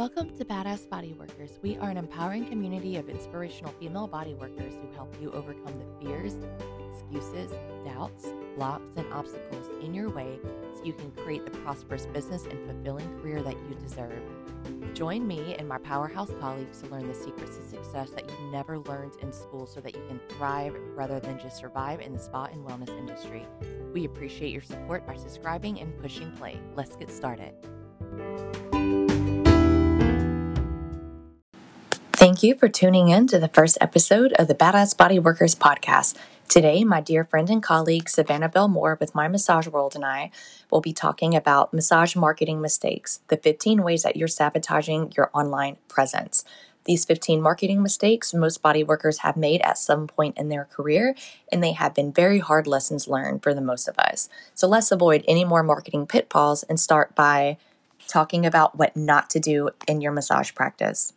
Welcome to Badass Body Workers. We are an empowering community of inspirational female body workers who help you overcome the fears, excuses, doubts, blocks, and obstacles in your way so you can create the prosperous business and fulfilling career that you deserve. Join me and my powerhouse colleagues to learn the secrets to success that you've never learned in school so that you can thrive rather than just survive in the spa and wellness industry. We appreciate your support by subscribing and pushing play. Let's get started. Thank you for tuning in to the first episode of the Badass Body Workers podcast. Today, my dear friend and colleague Savannah Bell Moore with My Massage World and I will be talking about massage marketing mistakes, the 15 ways that you're sabotaging your online presence. These 15 marketing mistakes most body workers have made at some point in their career, and they have been very hard lessons learned for the most of us. So let's avoid any more marketing pitfalls and start by talking about what not to do in your massage practice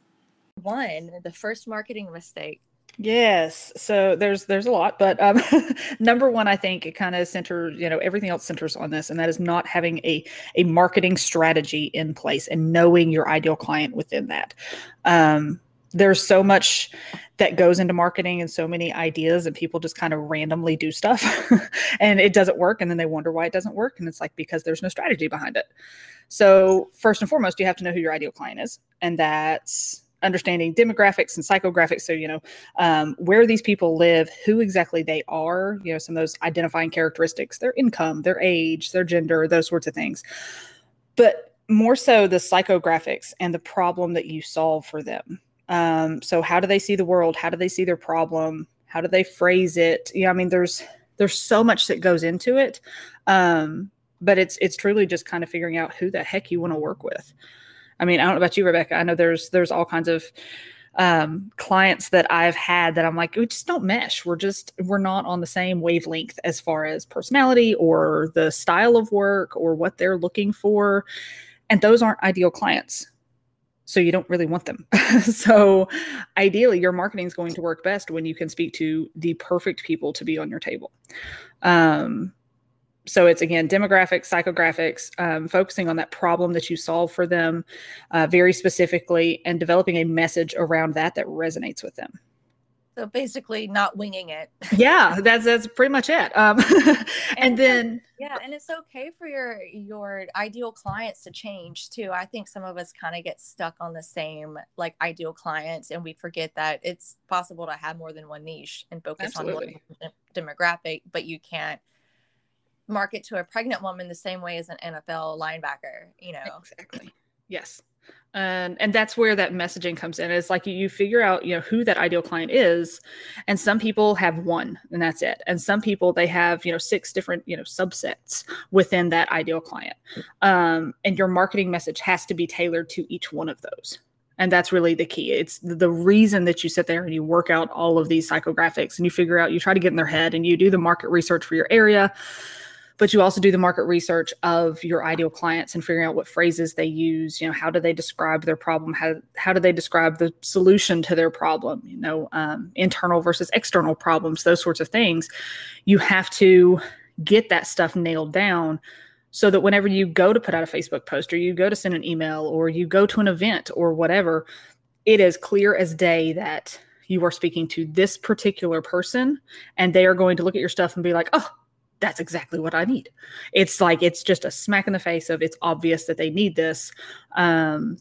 one, the first marketing mistake. Yes. So there's there's a lot, but um, number one, I think it kind of centers, you know, everything else centers on this, and that is not having a a marketing strategy in place and knowing your ideal client within that. Um, there's so much that goes into marketing and so many ideas and people just kind of randomly do stuff and it doesn't work and then they wonder why it doesn't work and it's like because there's no strategy behind it so first and foremost you have to know who your ideal client is and that's understanding demographics and psychographics. So, you know, um, where these people live, who exactly they are, you know, some of those identifying characteristics, their income, their age, their gender, those sorts of things. But more so the psychographics and the problem that you solve for them. Um, so how do they see the world? How do they see their problem? How do they phrase it? Yeah, I mean, there's there's so much that goes into it. Um, but it's it's truly just kind of figuring out who the heck you want to work with. I mean, I don't know about you, Rebecca. I know there's there's all kinds of um, clients that I've had that I'm like, we just don't mesh. We're just we're not on the same wavelength as far as personality or the style of work or what they're looking for, and those aren't ideal clients. So you don't really want them. so ideally, your marketing is going to work best when you can speak to the perfect people to be on your table. Um, so it's again demographics psychographics um, focusing on that problem that you solve for them uh, very specifically and developing a message around that that resonates with them. So basically not winging it. Yeah that's that's pretty much it. Um, and, and then yeah and it's okay for your your ideal clients to change too. I think some of us kind of get stuck on the same like ideal clients and we forget that it's possible to have more than one niche and focus Absolutely. on one demographic but you can't market to a pregnant woman the same way as an NFL linebacker, you know. Exactly. Yes. And and that's where that messaging comes in. It's like you figure out, you know, who that ideal client is. And some people have one and that's it. And some people they have, you know, six different, you know, subsets within that ideal client. Um, and your marketing message has to be tailored to each one of those. And that's really the key. It's the reason that you sit there and you work out all of these psychographics and you figure out, you try to get in their head and you do the market research for your area but you also do the market research of your ideal clients and figuring out what phrases they use you know how do they describe their problem? How, how do they describe the solution to their problem? You know um, internal versus external problems those sorts of things. You have to get that stuff nailed down so that whenever you go to put out a facebook post or you go to send an email or you go to an event or whatever it is clear as day that you are speaking to this particular person and they are going to look at your stuff and be like oh that's exactly what I need. It's like it's just a smack in the face of it's obvious that they need this. Um,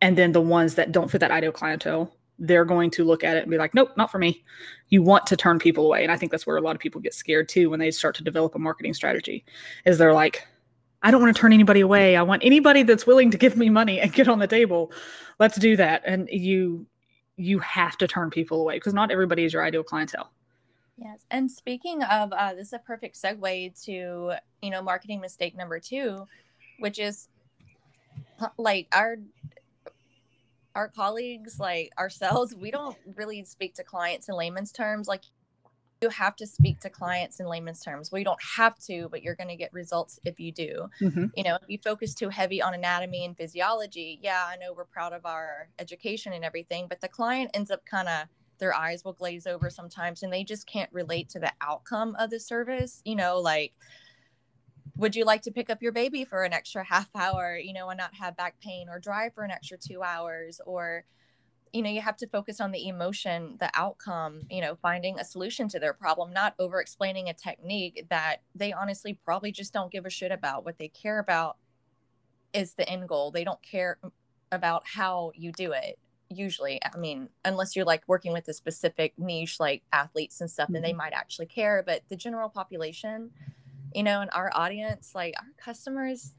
and then the ones that don't fit that ideal clientele, they're going to look at it and be like, nope, not for me. You want to turn people away. And I think that's where a lot of people get scared too when they start to develop a marketing strategy, is they're like, I don't want to turn anybody away. I want anybody that's willing to give me money and get on the table. Let's do that. And you you have to turn people away because not everybody is your ideal clientele. Yes. And speaking of, uh, this is a perfect segue to, you know, marketing mistake number two, which is like our our colleagues like ourselves we don't really speak to clients in layman's terms like you have to speak to clients in layman's terms well you don't have to but you're going to get results if you do mm-hmm. you know if you focus too heavy on anatomy and physiology yeah i know we're proud of our education and everything but the client ends up kind of their eyes will glaze over sometimes and they just can't relate to the outcome of the service you know like would you like to pick up your baby for an extra half hour, you know, and not have back pain or drive for an extra two hours? Or, you know, you have to focus on the emotion, the outcome, you know, finding a solution to their problem, not over explaining a technique that they honestly probably just don't give a shit about. What they care about is the end goal. They don't care about how you do it usually i mean unless you're like working with a specific niche like athletes and stuff then they mm-hmm. might actually care but the general population you know, and our audience, like our customers,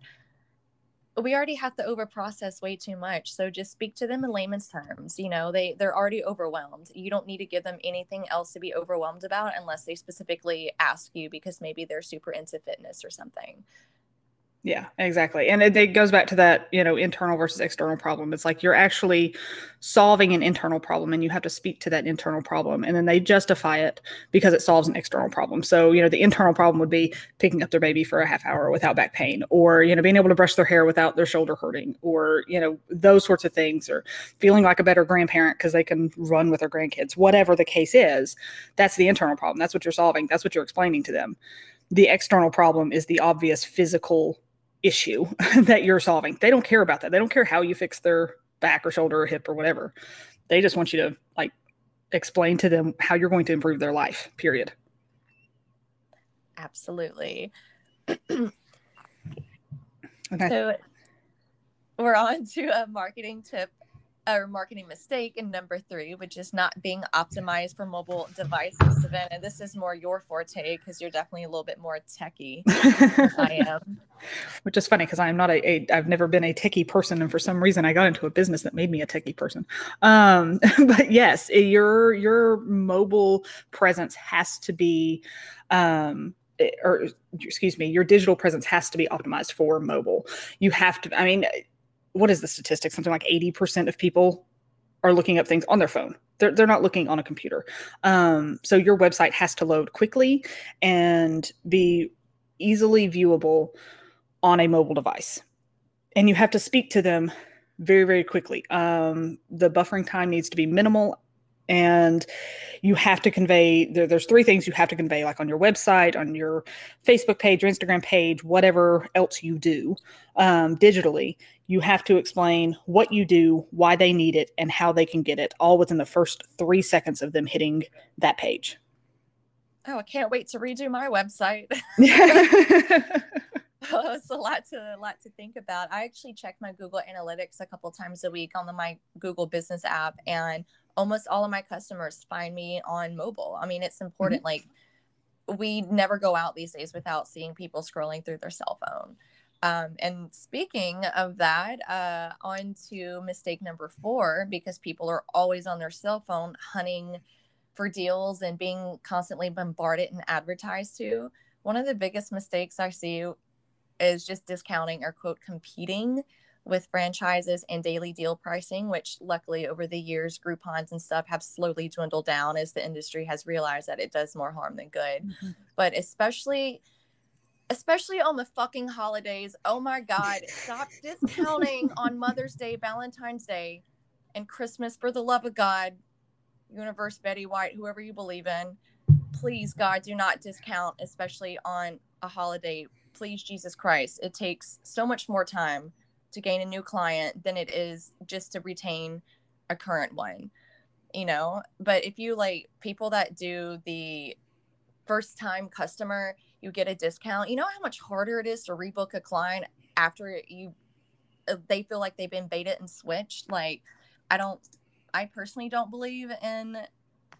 we already have to over process way too much. So just speak to them in layman's terms. You know, they they're already overwhelmed. You don't need to give them anything else to be overwhelmed about unless they specifically ask you because maybe they're super into fitness or something. Yeah, exactly. And it, it, goes back to that, you know, internal versus external problem. It's like you're actually solving an internal problem and you have to speak to that internal problem. And then they justify it because it solves an external problem. So, you know, the internal problem would be picking up their baby for a half hour without back pain or, you know, being able to brush their hair without their shoulder hurting or, you know, those sorts of things or feeling like a better grandparent because they can run with their grandkids. Whatever the case is, that's the internal problem. That's what you're solving. That's what you're explaining to them. The external problem is the obvious physical issue that you're solving. They don't care about that. They don't care how you fix their back or shoulder or hip or whatever. They just want you to like explain to them how you're going to improve their life, period. Absolutely. okay. So we're on to a marketing tip or marketing mistake and number three which is not being optimized for mobile devices savannah. This is more your forte because you're definitely a little bit more techie i am. Which is funny because i'm not a, a i've never been a techie person and for some reason i got into a business that made me a techie person. Um, but yes your your mobile presence has to be um, eh, or excuse me, your digital presence has to be optimized for mobile. You have to, I mean, what is the statistic? Something like 80% of people are looking up things on their phone. They're, they're not looking on a computer. Um, so your website has to load quickly and be easily viewable on a mobile device. And you have to speak to them very, very quickly. Um, the buffering time needs to be minimal and you have to convey there, there's three things you have to convey like on your website on your facebook page your instagram page whatever else you do um, digitally. You have to explain what you do why they need it and how they can get it all within the first three seconds of them hitting that page. Oh i can't wait to redo my website. Oh, it's a lot to a lot to think about. I actually check my google analytics a couple times a week on the my google business app and almost all of my customers find me on mobile. I mean, it's important. Mm-hmm. Like, we never go out these days without seeing people scrolling through their cell phone. Um, and speaking of that, uh, on to mistake number four, because people are always on their cell phone hunting for deals and being constantly bombarded and advertised to. One of the biggest mistakes I see is just discounting or quote competing with franchises and daily deal pricing, which luckily over the years, Groupons and stuff have slowly dwindled down as the industry has realized that it does more harm than good. Mm-hmm. But especially, especially on the fucking holidays, oh my God, stop discounting on Mother's Day, Valentine's Day, and Christmas for the love of God, Universe, Betty White, whoever you believe in. Please, God, do not discount, especially on a holiday. Please, Jesus Christ. It takes so much more time to gain a new client than it is just to retain a current one you know? But if you like people that do the first time customer you get a discount. You know how much harder it is to rebook a client after you uh, they feel like they've been baited and switched? Like i don't i personally don't believe in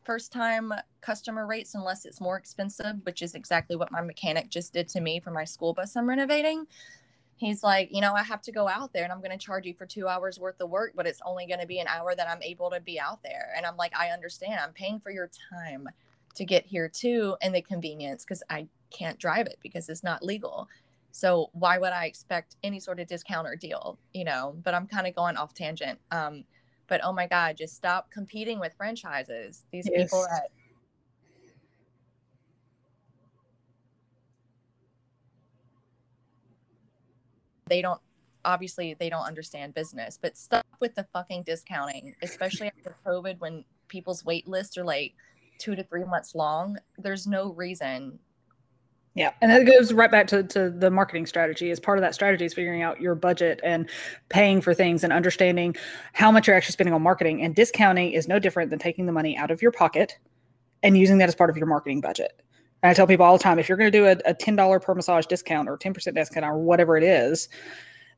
first time customer rates unless it's more expensive which is exactly what my mechanic just did to me for my school bus i'm renovating he's like, you know, I have to go out there and I'm going to charge you for two hours worth of work, but it's only going to be an hour that I'm able to be out there. And I'm like, I understand. I'm paying for your time to get here too and the convenience because I can't drive it because it's not legal. So why would I expect any sort of discount or deal, you know? But I'm kind of going off tangent. Um, but oh my God, just stop competing with franchises. These yes. people that they don't obviously they don't understand business but stop with the fucking discounting especially after covid when people's wait lists are like two to three months long there's no reason Yeah. And it goes right back to, to the marketing strategy. As part of that strategy is figuring out your budget and paying for things and understanding how much you're actually spending on marketing. And discounting is no different than taking the money out of your pocket and using that as part of your marketing budget. And I tell people all the time if you're going to do a, a $10 per massage discount or 10% discount or whatever it is,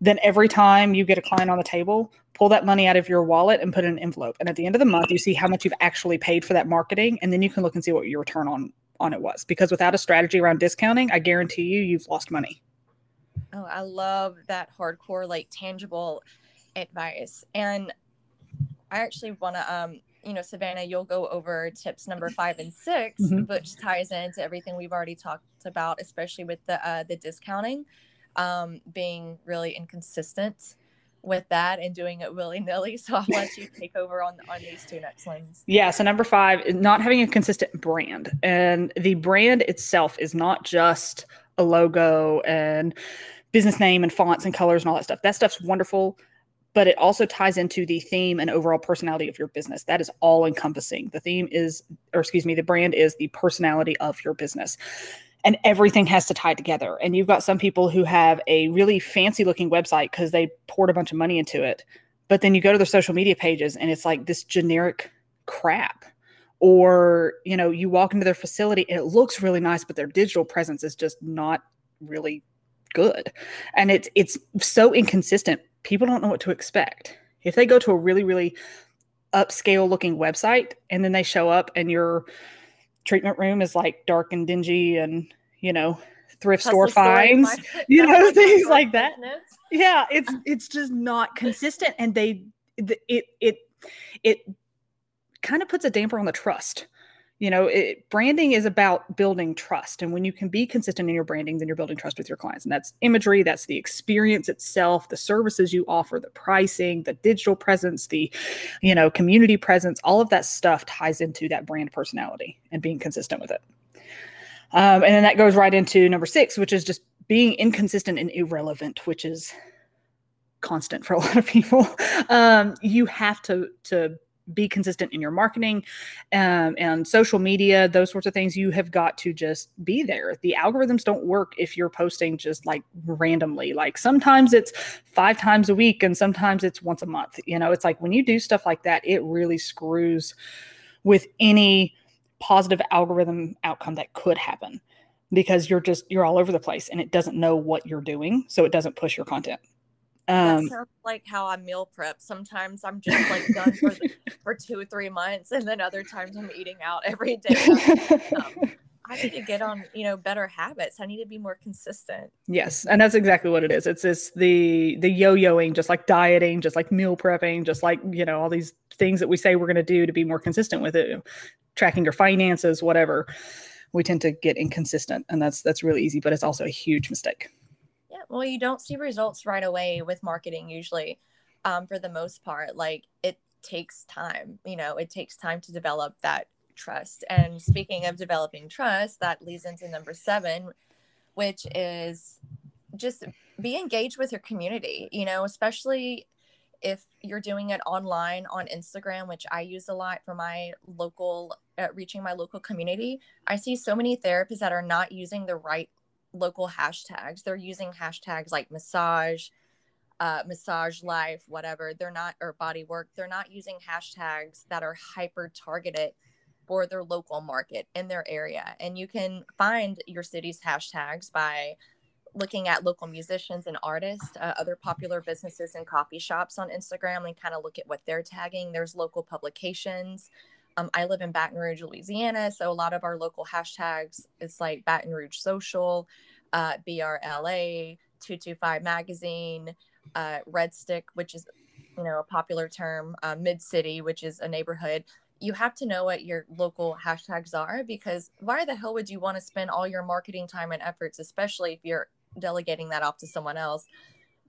then every time you get a client on the table, pull that money out of your wallet and put it in an envelope. And at the end of the month, you see how much you've actually paid for that marketing. And then you can look and see what your return on on it was because without a strategy around discounting, I guarantee you, you've lost money. Oh, I love that hardcore, like tangible advice. And I actually want to, um, you know, Savannah, you'll go over tips number five and 6 mm-hmm. which ties into everything we've already talked about, especially with the uh, the discounting um, being really inconsistent with that and doing it willy nilly. So I'll let you take over on on these two next ones. Yeah. So number five, not having a consistent brand, and the brand itself is not just a logo and business name and fonts and colors and all that stuff. That stuff's wonderful. But it also ties into the theme and overall personality of your business. That is all encompassing. The theme is, or excuse me, the brand is the personality of your business and everything has to tie together. And you've got some people who have a really fancy looking website because they poured a bunch of money into it. But then you go to their social media pages and it's like this generic crap. Or, you know, you walk into their facility and it looks really nice, but their digital presence is just not really good. And it's it's so inconsistent. People don't know what to expect. If they go to a really, really upscale looking website and then they show up and you're treatment room is like dark and dingy and you know thrift store finds you know things like that. yeah it's it's just not consistent and they it it it kind of puts a damper on the trust you know it, branding is about building trust and when you can be consistent in your branding then you're building trust with your clients and that's imagery that's the experience itself the services you offer the pricing the digital presence the you know community presence all of that stuff ties into that brand personality and being consistent with it. Um, and then that goes right into number six which is just being inconsistent and irrelevant which is constant for a lot of people. Um, you have to to be consistent in your marketing um, and social media, those sorts of things. You have got to just be there. The algorithms don't work if you're posting just like randomly. Like sometimes it's five times a week and sometimes it's once a month. You know, it's like when you do stuff like that, it really screws with any positive algorithm outcome that could happen because you're just you're all over the place and it doesn't know what you're doing so it doesn't push your content um, that sounds like how I meal prep. Sometimes I'm just like done for the, for two or three months, and then other times I'm eating out every day. Um, I need to get on, you know, better habits. I need to be more consistent. Yes, and that's exactly what it is. It's this the the yo-yoing, just like dieting, just like meal prepping, just like you know all these things that we say we're going to do to be more consistent with it, tracking your finances, whatever. We tend to get inconsistent, and that's that's really easy, but it's also a huge mistake. Well, you don't see results right away with marketing usually, um, for the most part. Like it takes time, you know, it takes time to develop that trust. And speaking of developing trust, that leads into number seven, which is just be engaged with your community, you know, especially if you're doing it online on Instagram, which I use a lot for my local, uh, reaching my local community. I see so many therapists that are not using the right local hashtags. They're using hashtags like massage, uh, massage life, whatever. They're not, or body work. They're not using hashtags that are hyper targeted for their local market in their area. And you can find your city's hashtags by looking at local musicians and artists, uh, other popular businesses and coffee shops on Instagram and kind of look at what they're tagging. There's local publications. Um, I live in Baton Rouge, Louisiana, so a lot of our local hashtags is like Baton Rouge Social, uh, BRLA, 225 Magazine, uh, Red Stick, which is you know a popular term, uh, Mid City, which is a neighborhood. You have to know what your local hashtags are because why the hell would you want to spend all your marketing time and efforts, especially if you're delegating that off to someone else,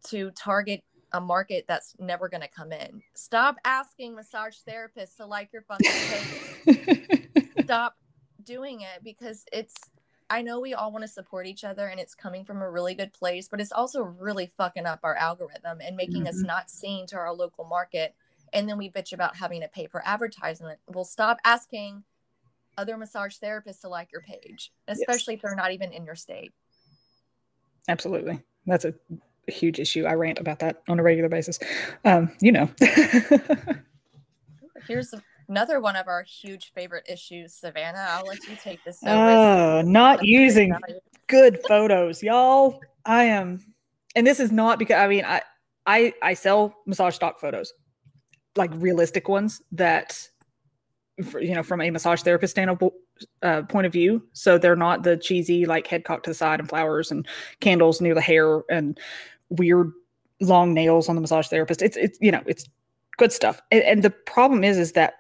to target a market that's never going to come in. Stop asking massage therapists to like your fucking page. Stop doing it because it's I know we all want to support each other and it's coming from a really good place, but it's also really fucking up our algorithm and making mm-hmm. us not seen to our local market. And then we bitch about having to pay for advertisement. We'll stop asking other massage therapists to like your page, especially yes. if they're not even in your state. Absolutely. That's a huge issue. I rant about that on a regular basis. Um, you know. Here's another one of our huge favorite issues, Savannah. I'll let you take this. Oh, not using good photos, y'all. I am, and this is not because I mean I I I sell massage stock photos, like realistic ones that you know from a massage therapist standpoint uh, point of view. So they're not the cheesy like head cocked to the side and flowers and candles near the hair and weird long nails on the massage therapist. It's it's you know it's good stuff. And, and the problem is is that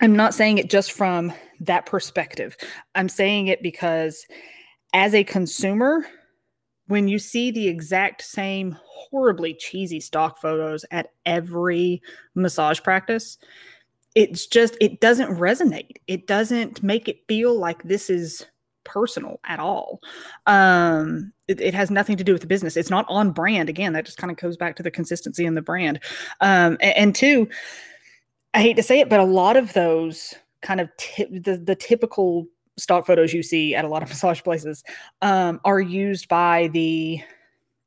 I'm not saying it just from that perspective. I'm saying it because as a consumer, when you see the exact same horribly cheesy stock photos at every massage practice, it's just it doesn't resonate it doesn't make it feel like this is personal at all. Um it, it, has nothing to do with the business. It's not on brand. Again that just kind of goes back to the consistency in the brand. Um and, and two i hate to say it but a lot of those kind of tip, the, the typical stock photos you see at a lot of massage places um, are used by the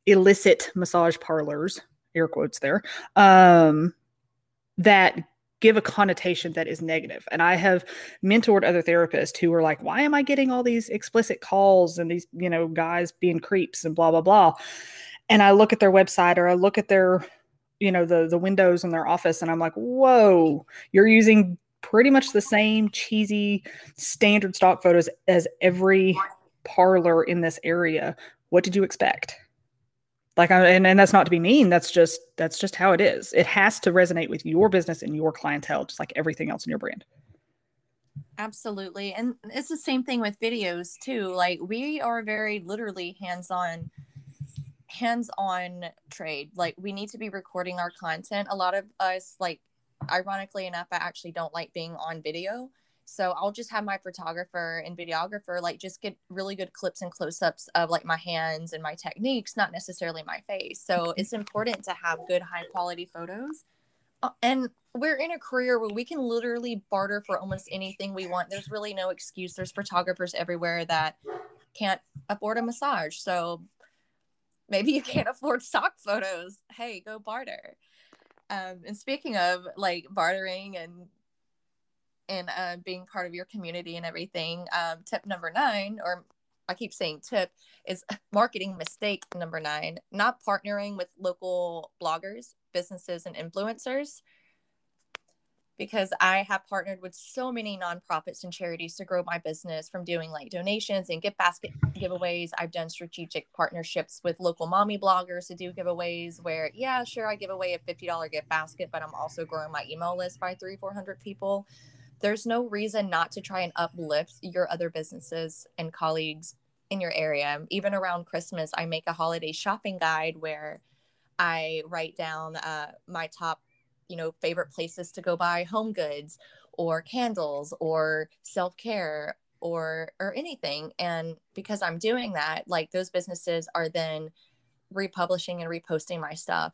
illicit massage parlors air quotes there um, that give a connotation that is negative. And I have mentored other therapists who are like, why am I getting all these explicit calls and these, you know, guys being creeps and blah, blah, blah. And I look at their website or I look at their, you know, the the windows in their office and I'm like, whoa, you're using pretty much the same cheesy standard stock photos as every parlor in this area. What did you expect? Like and, and that's not to be mean that's just that's just how it is. It has to resonate with your business and your clientele just like everything else in your brand. Absolutely. And it's the same thing with videos too. Like we are very literally hands-on hands-on trade. Like we need to be recording our content. A lot of us like ironically enough i actually don't like being on video so I'll just have my photographer and videographer like just get really good clips and close ups of like my hands and my techniques, not necessarily my face. So it's important to have good, high quality photos. Uh, and we're in a career where we can literally barter for almost anything we want. There's really no excuse. There's photographers everywhere that can't afford a massage. So maybe you can't afford stock photos. Hey, go barter. Um, and speaking of like bartering and and uh, being part of your community and everything. Um, tip number nine, or I keep saying tip, is marketing mistake number nine, not partnering with local bloggers, businesses, and influencers. Because I have partnered with so many nonprofits and charities to grow my business from doing like donations and gift basket giveaways. I've done strategic partnerships with local mommy bloggers to do giveaways where, yeah, sure, I give away a $50 gift basket, but I'm also growing my email list by three, 400 people there's no reason not to try and uplift your other businesses and colleagues in your area. Even around Christmas, I make a holiday shopping guide where I write down uh, my top, you know, favorite places to go buy home goods or candles or self care or or anything. And because I'm doing that, like those businesses are then republishing and reposting my stuff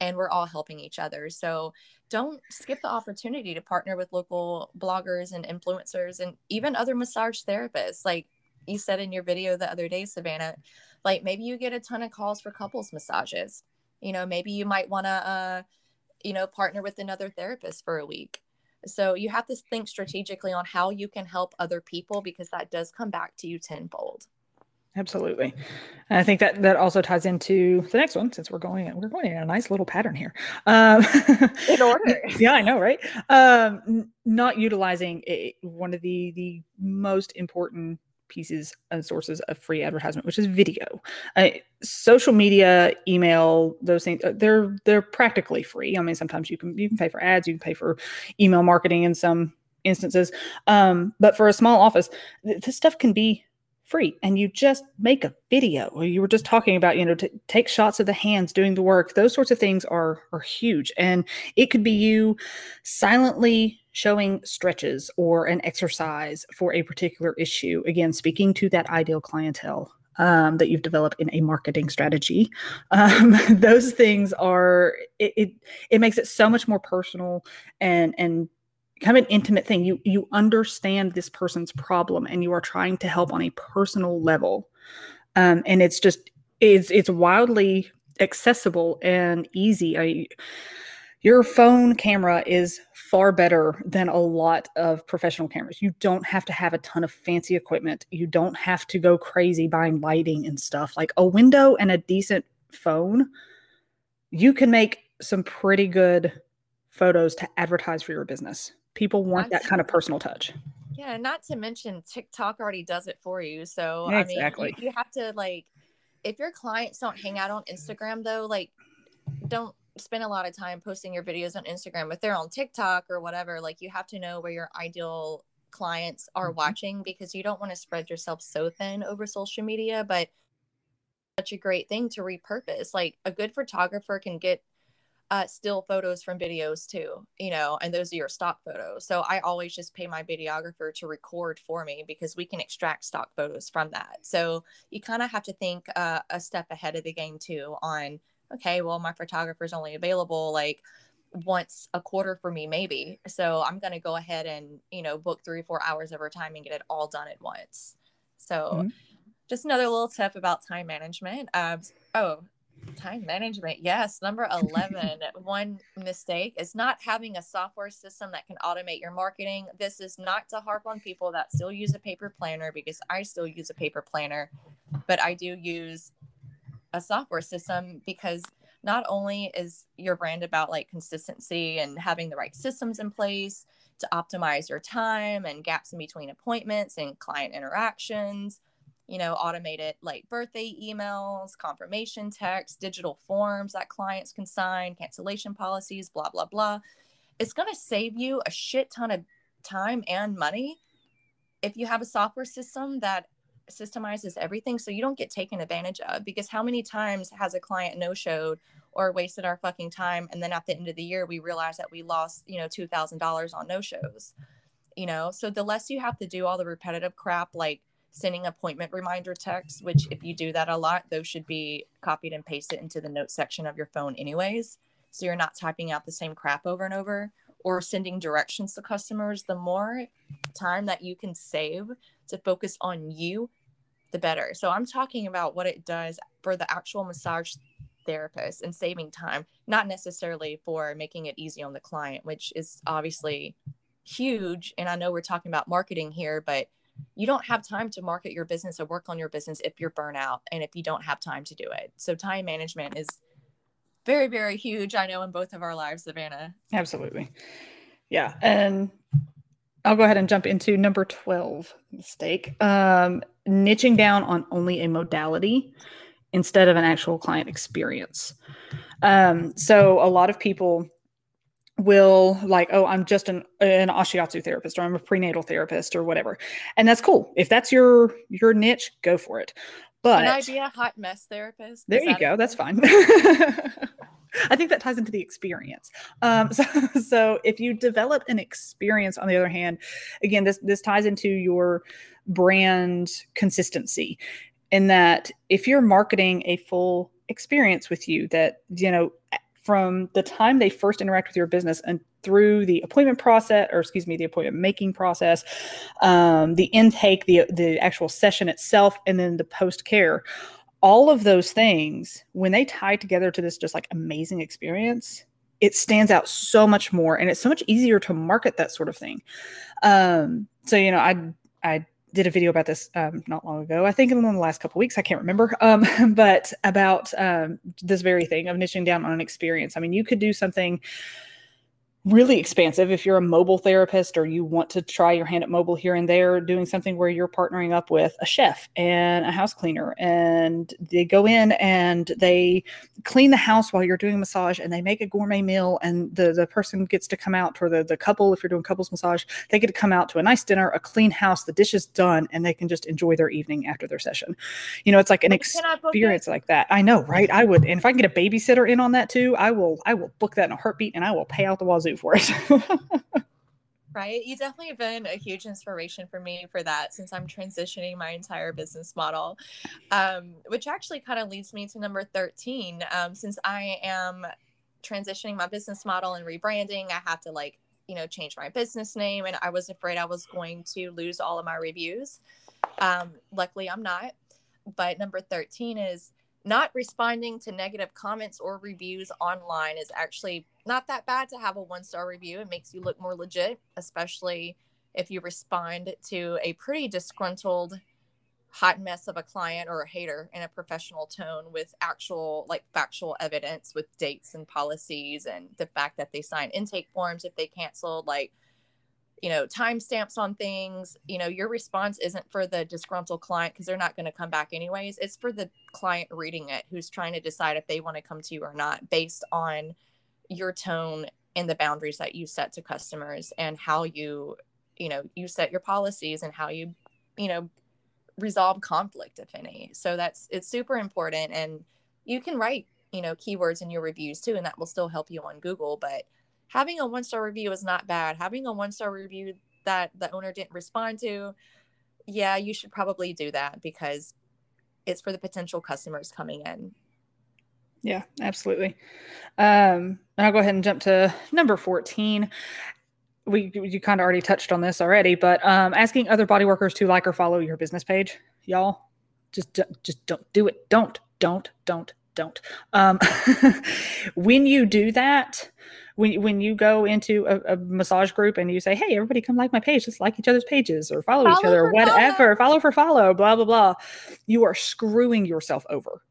and we're all helping each other. So don't skip the opportunity to partner with local bloggers and influencers and even other massage therapists. Like you said in your video the other day, Savannah, like maybe you get a ton of calls for couples massages. You know, maybe you might want to, uh, you know, partner with another therapist for a week. So you have to think strategically on how you can help other people because that does come back to you tenfold. Absolutely. And I think that that also ties into the next one since we're going we're going in a nice little pattern here. Um, in order. yeah, I know, right? Um, n- not utilizing a, one of the the most important pieces and sources of free advertisement, which is video. Uh, social media, email, those things uh, they're they're practically free. I mean, sometimes you can you can pay for ads, you can pay for email marketing in some instances. Um, but for a small office, th- this stuff can be free and you just make a video or you were just talking about you know to take shots of the hands doing the work. Those sorts of things are are huge and it could be you silently showing stretches or an exercise for a particular issue again speaking to that ideal clientele um, that you've developed in a marketing strategy. Um, those things are it, it it makes it so much more personal and and of an intimate thing. You you understand this person's problem and you are trying to help on a personal level. Um, and it's just it's it's wildly accessible and easy. I, your phone camera is far better than a lot of professional cameras. You don't have to have a ton of fancy equipment. You don't have to go crazy buying lighting and stuff. Like a window and a decent phone, you can make some pretty good photos to advertise for your business. People want that kind of personal touch. Yeah, not to mention TikTok already does it for you. So exactly. I mean, you have to like if your clients don't hang out on Instagram though, like don't spend a lot of time posting your videos on Instagram. If they're on TikTok or whatever, like you have to know where your ideal clients are mm-hmm. watching because you don't want to spread yourself so thin over social media, but such a great thing to repurpose. Like a good photographer can get uh, still photos from videos too, you know, and those are your stock photos. So I always just pay my videographer to record for me because we can extract stock photos from that. So you kind of have to think uh, a step ahead of the game too on, okay, well, my photographer is only available like once a quarter for me, maybe. So I'm going to go ahead and, you know, book three, or four hours of her time and get it all done at once. So mm-hmm. just another little tip about time management. Um, oh, Time management. Yes. Number 11. one mistake is not having a software system that can automate your marketing. This is not to harp on people that still use a paper planner because I still use a paper planner, but I do use a software system because not only is your brand about like consistency and having the right systems in place to optimize your time and gaps in between appointments and client interactions you know, automated like birthday emails, confirmation texts, digital forms that clients can sign, cancellation policies, blah, blah, blah. It's going to save you a shit ton of time and money if you have a software system that systemizes everything so you don't get taken advantage of because how many times has a client no showed or wasted our fucking time and then at the end of the year we realize that we lost you know $2000 on no shows you know so the less you have to do all the repetitive crap like sending appointment reminder texts, which if you do that a lot, those should be copied and pasted into the notes section of your phone anyways. So you're not typing out the same crap over and over or sending directions to customers. The more time that you can save to focus on you, the better. So I'm talking about what it does for the actual massage therapist and saving time, not necessarily for making it easy on the client, which is obviously huge. And I know we're talking about marketing here, but you don't have time to market your business or work on your business if you're burnout and if you don't have time to do it. So time management is very, very huge. I know in both of our lives, Savannah. Absolutely. Yeah. And I'll go ahead and jump into number 12 mistake. Um, niching down on only a modality instead of an actual client experience. Um, so a lot of people will like oh i'm just an an Ashiatsu therapist or i'm a prenatal therapist or whatever. And that's cool. If that's your your niche go for it. But can i be a hot mess therapist? There Is you go. That's fine. I think that ties into the experience. Um, so, so if you develop an experience, on the other hand, again, this this ties into your brand consistency, in that if you're marketing a full experience with you, that you know from the time they first interact with your business and through the appointment process or excuse me the appointment making process um, the intake the the actual session itself and then the post care all of those things when they tie together to this just like amazing experience it stands out so much more and it's so much easier to market that sort of thing. Um, so you know i i did a video about this um, not long ago. I think in the last couple weeks, I can't remember, um, but about um, this very thing of niching down on an experience. I mean, you could do something really expansive. If you're a mobile therapist or you want to try your hand at mobile here and there doing something where you're partnering up with a chef and a house cleaner and they go in and they clean the house while you're doing massage and they make a gourmet meal and the, the person gets to come out or the, the couple if you're doing couples massage they get to come out to a nice dinner a clean house the dish is done and they can just enjoy their evening after their session. You know it's like an experience like that. I know right? I would and if i can get a babysitter in on that too i will i will book that in a heartbeat and i will pay out the wazoo for it. right? You definitely have been a huge inspiration for me for that since I'm transitioning my entire business model, um, which actually kind of leads me to number 13. Um, since I am transitioning my business model and rebranding, I have to like you know, change my business name and I was afraid I was going to lose all of my reviews. Um, luckily, I'm not. But number 13 is not responding to negative comments or reviews online is actually not that bad to have a one star review. It makes you look more legit, especially if you respond to a pretty disgruntled hot mess of a client or a hater in a professional tone with actual like factual evidence with dates and policies and the fact that they sign intake forms if they canceled like you know timestamps on things you know your response isn't for the disgruntled client because they're not going to come back anyways it's for the client reading it who's trying to decide if they want to come to you or not based on your tone and the boundaries that you set to customers and how you you know you set your policies and how you you know resolve conflict if any. So that's it's super important and you can write you know keywords in your reviews too and that will still help you on google but having a one star review is not bad. Having a one star review that the owner didn't respond to yeah you should probably do that because it's for the potential customers coming in. Yeah absolutely. Um and i'll go ahead and jump to number 14 we you kind of already touched on this already, but um, asking other body workers to like or follow your business page, y'all, just just don't do it. Don't don't don't don't. Um, when you do that, when when you go into a, a, massage group and you say, "Hey, everybody, come like my page. Let's like each other's pages or follow, follow each other, or whatever. Follow. follow for follow." Blah blah blah. You are screwing yourself over.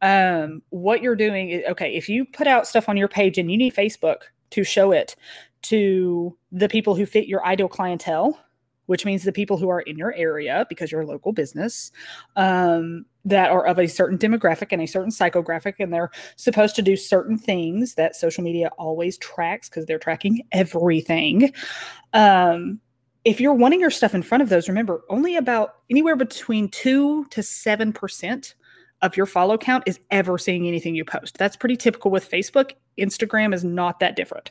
Um, what you're doing is okay. If you put out stuff on your page and you need Facebook to show it to the people who fit your ideal clientele, which means the people who are in your area because you're a local business um, that are of a certain demographic and a certain psychographic, and they're supposed to do certain things that social media always tracks because they're tracking everything. Um, if you're wanting your stuff in front of those, remember only about anywhere between two to seven percent of your follow count is ever seeing anything you post. That's pretty typical with Facebook. Instagram is not that different.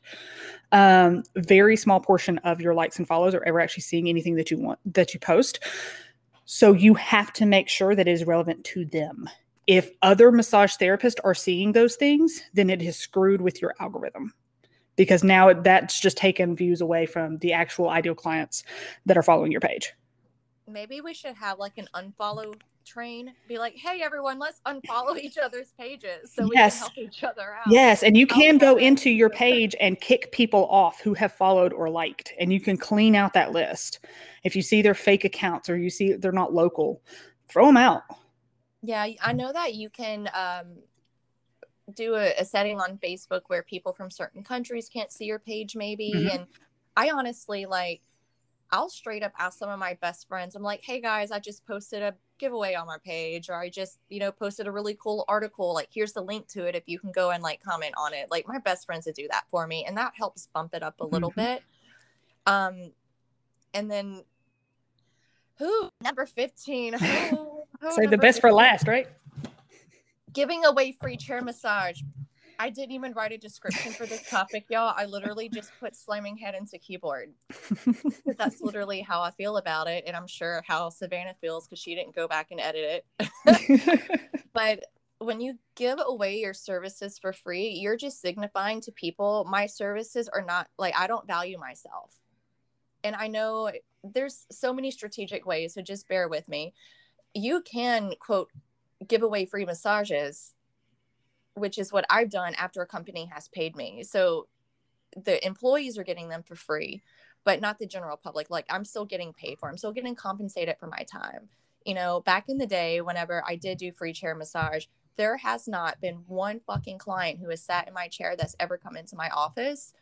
Um, very small portion of your likes and follows are ever actually seeing anything that you want that you post. So you have to make sure that it is relevant to them. If other massage therapists are seeing those things, then it is screwed with your algorithm because now that's just taken views away from the actual ideal clients that are following your page. Maybe we should have like an unfollow train be like hey everyone let's unfollow each other's pages so we yes. can help each other out yes and you can go into your page and kick people off who have followed or liked and you can clean out that list if you see their fake accounts or you see they're not local throw them out yeah i know that you can um, do a, a setting on facebook where people from certain countries can't see your page maybe mm-hmm. and i honestly like I'll straight up ask some of my best friends. I'm like, hey guys, I just posted a giveaway on my page, or I just, you know, posted a really cool article. Like, here's the link to it if you can go and like comment on it. Like, my best friends to do that for me, and that helps bump it up a little mm-hmm. bit. Um, and then who number 15? Who, who Say the best 15? for last, right? Giving away free chair massage. I didn't even write a description for this topic, y'all. I literally just put slamming head into keyboard that's literally how I feel about it, and I'm sure how Savannah feels because she didn't go back and edit it. but when you give away your services for free, you're just signifying to people my services are not like I don't value myself. And I know there's so many strategic ways, so just bear with me. You can quote give away free massages which is what I've done after a company has paid me. So the employees are getting them for free, but not the general public. Like I'm still getting paid for. I'm still getting compensated for my time. You know, back in the day, whenever I did do free chair massage, there has not been one fucking client who has sat in my chair that's ever come into my office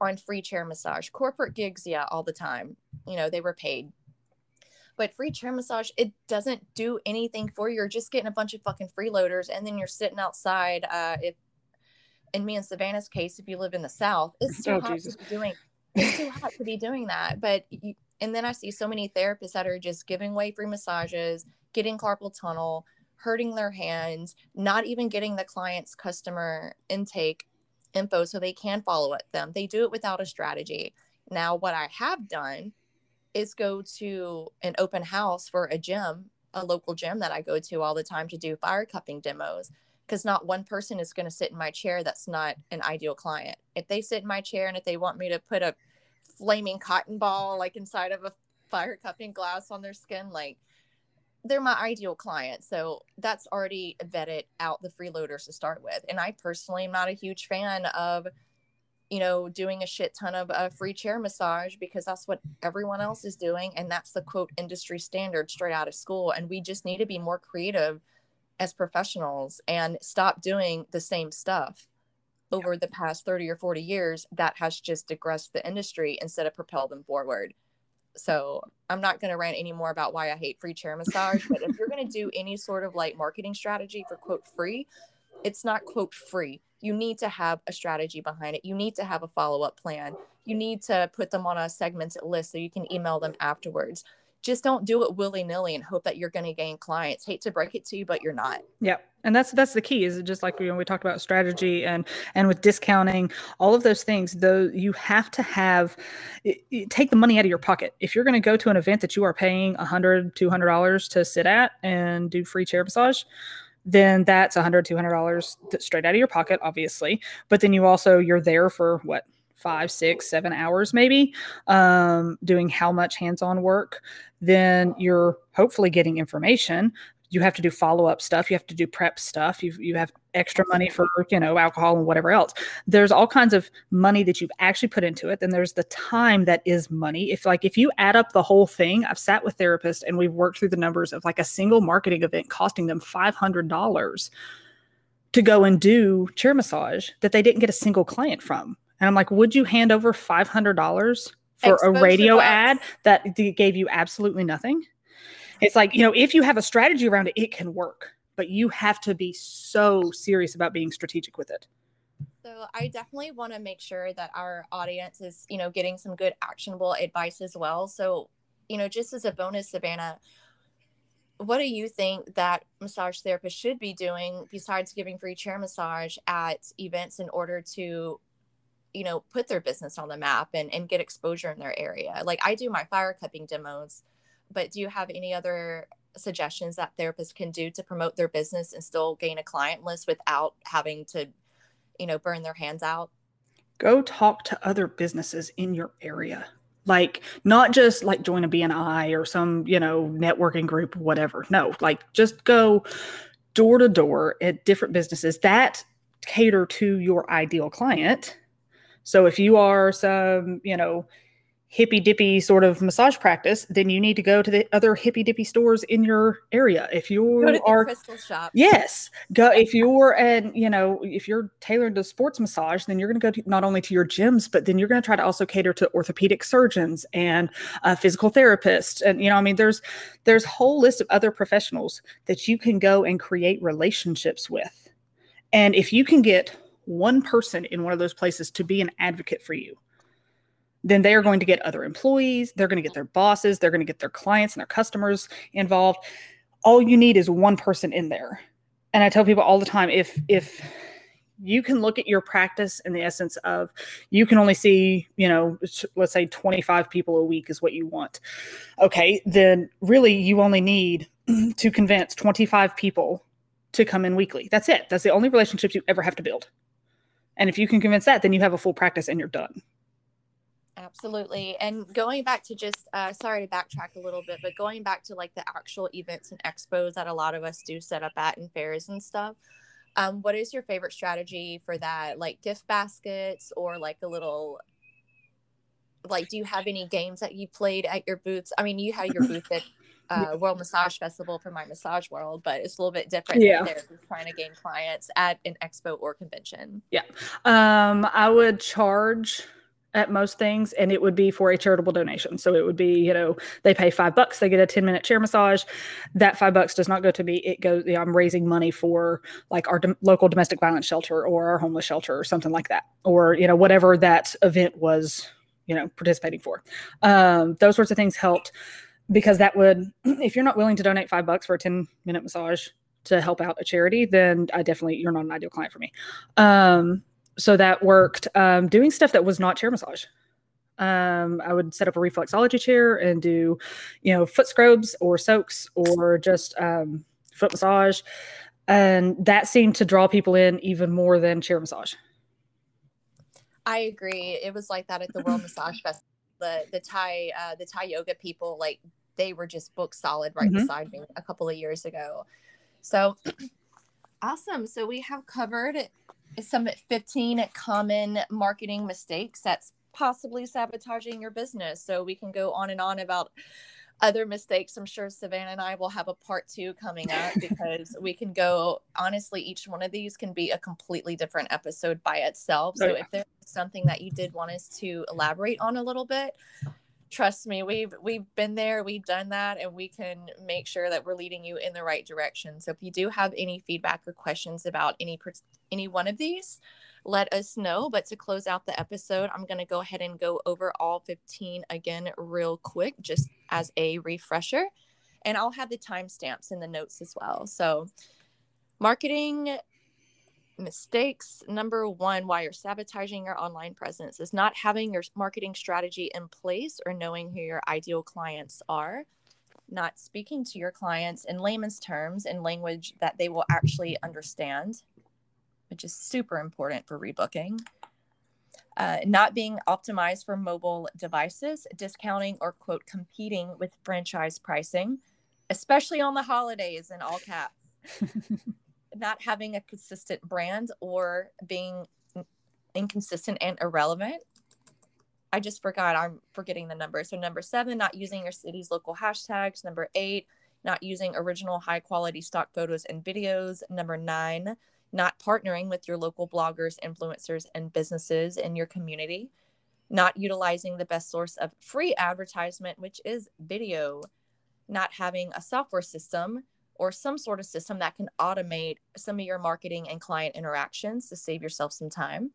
on free chair massage. Corporate gigs, yeah, all the time. You know, they were paid but free chair massage, it doesn't do anything for you. You're just getting a bunch of fucking freeloaders, and then you're sitting outside. Uh, if in me and Savannah's case, if you live in the South, it's too oh, hot Jesus. to be doing. It's too hot to be doing that. But you, and then I see so many therapists that are just giving away free massages, getting carpal tunnel, hurting their hands, not even getting the client's customer intake info so they can follow up them. They do it without a strategy. Now, what I have done is go to an open house for a gym, a local gym that I go to all the time to do fire cupping demos. Because not one person is going to sit in my chair that's not an ideal client. If they sit in my chair and if they want me to put a flaming cotton ball like inside of a fire cupping glass on their skin. Like they're my ideal client. So that's already vetted out the freeloaders to start with. And I personally am not a huge fan of, you know, doing a shit ton of uh, free chair massage because that's what everyone else is doing. And that's the quote industry standard straight out of school. And we just need to be more creative as professionals and stop doing the same stuff over the past 30 or 40 years that has just digressed the industry instead of propel them forward. So I'm not going to rant anymore about why I hate free chair massage. but if you're going to do any sort of like marketing strategy for quote free, it's not quote free. You need to have a strategy behind it. You need to have a follow up plan. You need to put them on a segmented list so you can email them afterwards just don't do it willy-nilly and hope that you're going to gain clients hate to break it to you but you're not yeah and that's that's the key is it just like know, we talked about strategy and and with discounting all of those things though you have to have it, it, take the money out of your pocket if you're going to go to an event that you are paying 100 200 dollars to sit at and do free chair massage then that's $100, 200 dollars straight out of your pocket obviously but then you also you're there for what five, six, seven hours maybe, um, doing how much hands on work, then you're hopefully getting information. You have to do follow up stuff. You have to do prep stuff. You you have extra money for you know alcohol and whatever else. There's all kinds of money that you've actually put into it. Then there's the time that is money. If like if you add up the whole thing, I've sat with therapists and we've worked through the numbers of like a single marketing event costing them five hundred dollars to go and do chair massage that they didn't get a single client from. And I'm like, would you hand over $500 for a radio ad that gave you absolutely nothing? It's like, you know, if you have a strategy around it, it can work, but you have to be so serious about being strategic with it. So I definitely want to make sure that our audience is, you know, getting some good actionable advice as well. So, you know, just as a bonus, Savannah, what do you think that massage therapists should be doing besides giving free chair massage at events in order to you know put their business on the map and, and get exposure in their area like i do my fire cupping demos but do you have any other suggestions that therapists can do to promote their business and still gain a client list without having to you know burn their hands out? Go talk to other businesses in your area. Like not just like join a bni or some you know networking group whatever. No like just go door to door at different businesses that cater to your ideal client. So if you are some, you know, hippy dippy sort of massage practice, then you need to go to the other hippy dippy stores in your area. If you are crystal shop, yes, go. If you're and you know if you're tailored to sports massage, then you're going to go to not only to your gyms, but then you're going to try to also cater to orthopedic surgeons and uh, physical therapists, and you know I mean there's there's whole list of other professionals that you can go and create relationships with, and if you can get one person in one of those places to be an advocate for you, then they are going to get other employees, they're going to get their bosses, they're going to get their clients and their customers involved. All you need is one person in there. And I tell people all the time if if you can look at your practice in the essence of you can only see, you know, let's say 25 people a week is what you want. Okay, then really you only need to convince 25 people to come in weekly. That's it. That's the only relationships you ever have to build. And if you can convince that, then you have a full practice and you're done. Absolutely. And going back to just, uh, sorry to backtrack a little bit, but going back to like the actual events and expos that a lot of us do set up at and fairs and stuff. Um, what is your favorite strategy for that? Like gift baskets or like a little, like, do you have any games that you played at your booths? I mean, you had your booth at uh, World Massage Festival for my massage world, but it's a little bit different. Yeah, there trying to gain clients at an expo or convention. Yeah, um, I would charge at most things and it would be for a charitable donation. So it would be you know they pay five bucks they get a 10 minute chair massage. That five bucks does not go to me. It goes you know, i'm raising money for like our do- local domestic violence shelter or our homeless shelter or something like that or you know whatever that event was you know participating for. Um, those sorts of things helped because that would if you're not willing to donate five bucks for a 10 minute massage to help out a charity then i definitely you're not an ideal client for me. Um, so that worked um, doing stuff that was not chair massage. Um, i would set up a reflexology chair and do you know foot scrubs or soaks or just um, foot massage. And that seemed to draw people in even more than chair massage. I agree. It was like that at the world massage festival the the Thai uh, the Thai yoga people like they were just book solid right mm-hmm. beside me a couple of years ago. So awesome. So we have covered some 15 common marketing mistakes that's possibly sabotaging your business. So we can go on and on about other mistakes. I'm sure Savannah and I will have a part two coming up because we can go honestly, each one of these can be a completely different episode by itself. So oh, yeah. if there's something that you did want us to elaborate on a little bit, trust me we've we've been there we've done that and we can make sure that we're leading you in the right direction. So if you do have any feedback or questions about any any one of these let us know. But to close out the episode i'm going to go ahead and go over all 15 again real quick just as a refresher. And i'll have the timestamps in the notes as well. So marketing mistakes. Number one, why you're sabotaging your online presence is not having your marketing strategy in place or knowing who your ideal clients are, not speaking to your clients in layman's terms in language that they will actually understand, which is super important for rebooking. Uh, not being optimized for mobile devices, discounting or quote competing with franchise pricing, especially on the holidays in all caps. not having a consistent brand or being inconsistent and irrelevant. I just forgot. I'm forgetting the number. So, number seven, not using your city's local hashtags. Number eight, not using original high quality stock photos and videos. Number nine, not partnering with your local bloggers, influencers, and businesses in your community. Not utilizing the best source of free advertisement, which is video. Not having a software system or some sort of system that can automate some of your marketing and client interactions to save yourself some time.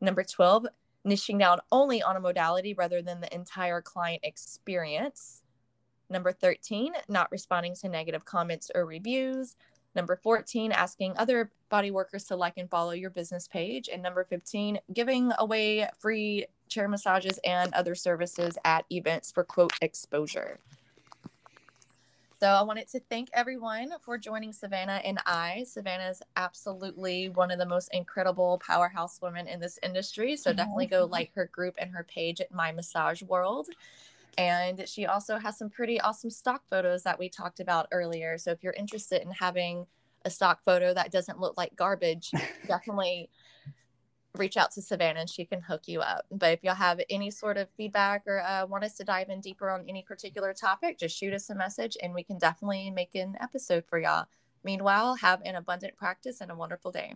Number 12, niching down only on a modality rather than the entire client experience. Number 13, not responding to negative comments or reviews. Number 14, asking other body workers to like and follow your business page. And number 15, giving away free chair massages and other services at events for quote exposure. So I wanted to thank everyone for joining Savannah and I. Savannah is absolutely one of the most incredible powerhouse women in this industry. So mm-hmm. definitely go like her group and her page at My Massage World. And she also has some pretty awesome stock photos that we talked about earlier. So if you're interested in having a stock photo that doesn't look like garbage, definitely reach out to Savannah and she can hook you up. But if y'all have any sort of feedback or uh, want us to dive in deeper on any particular topic, just shoot us a message and we can definitely make an episode for y'all. Meanwhile, have an abundant practice and a wonderful day.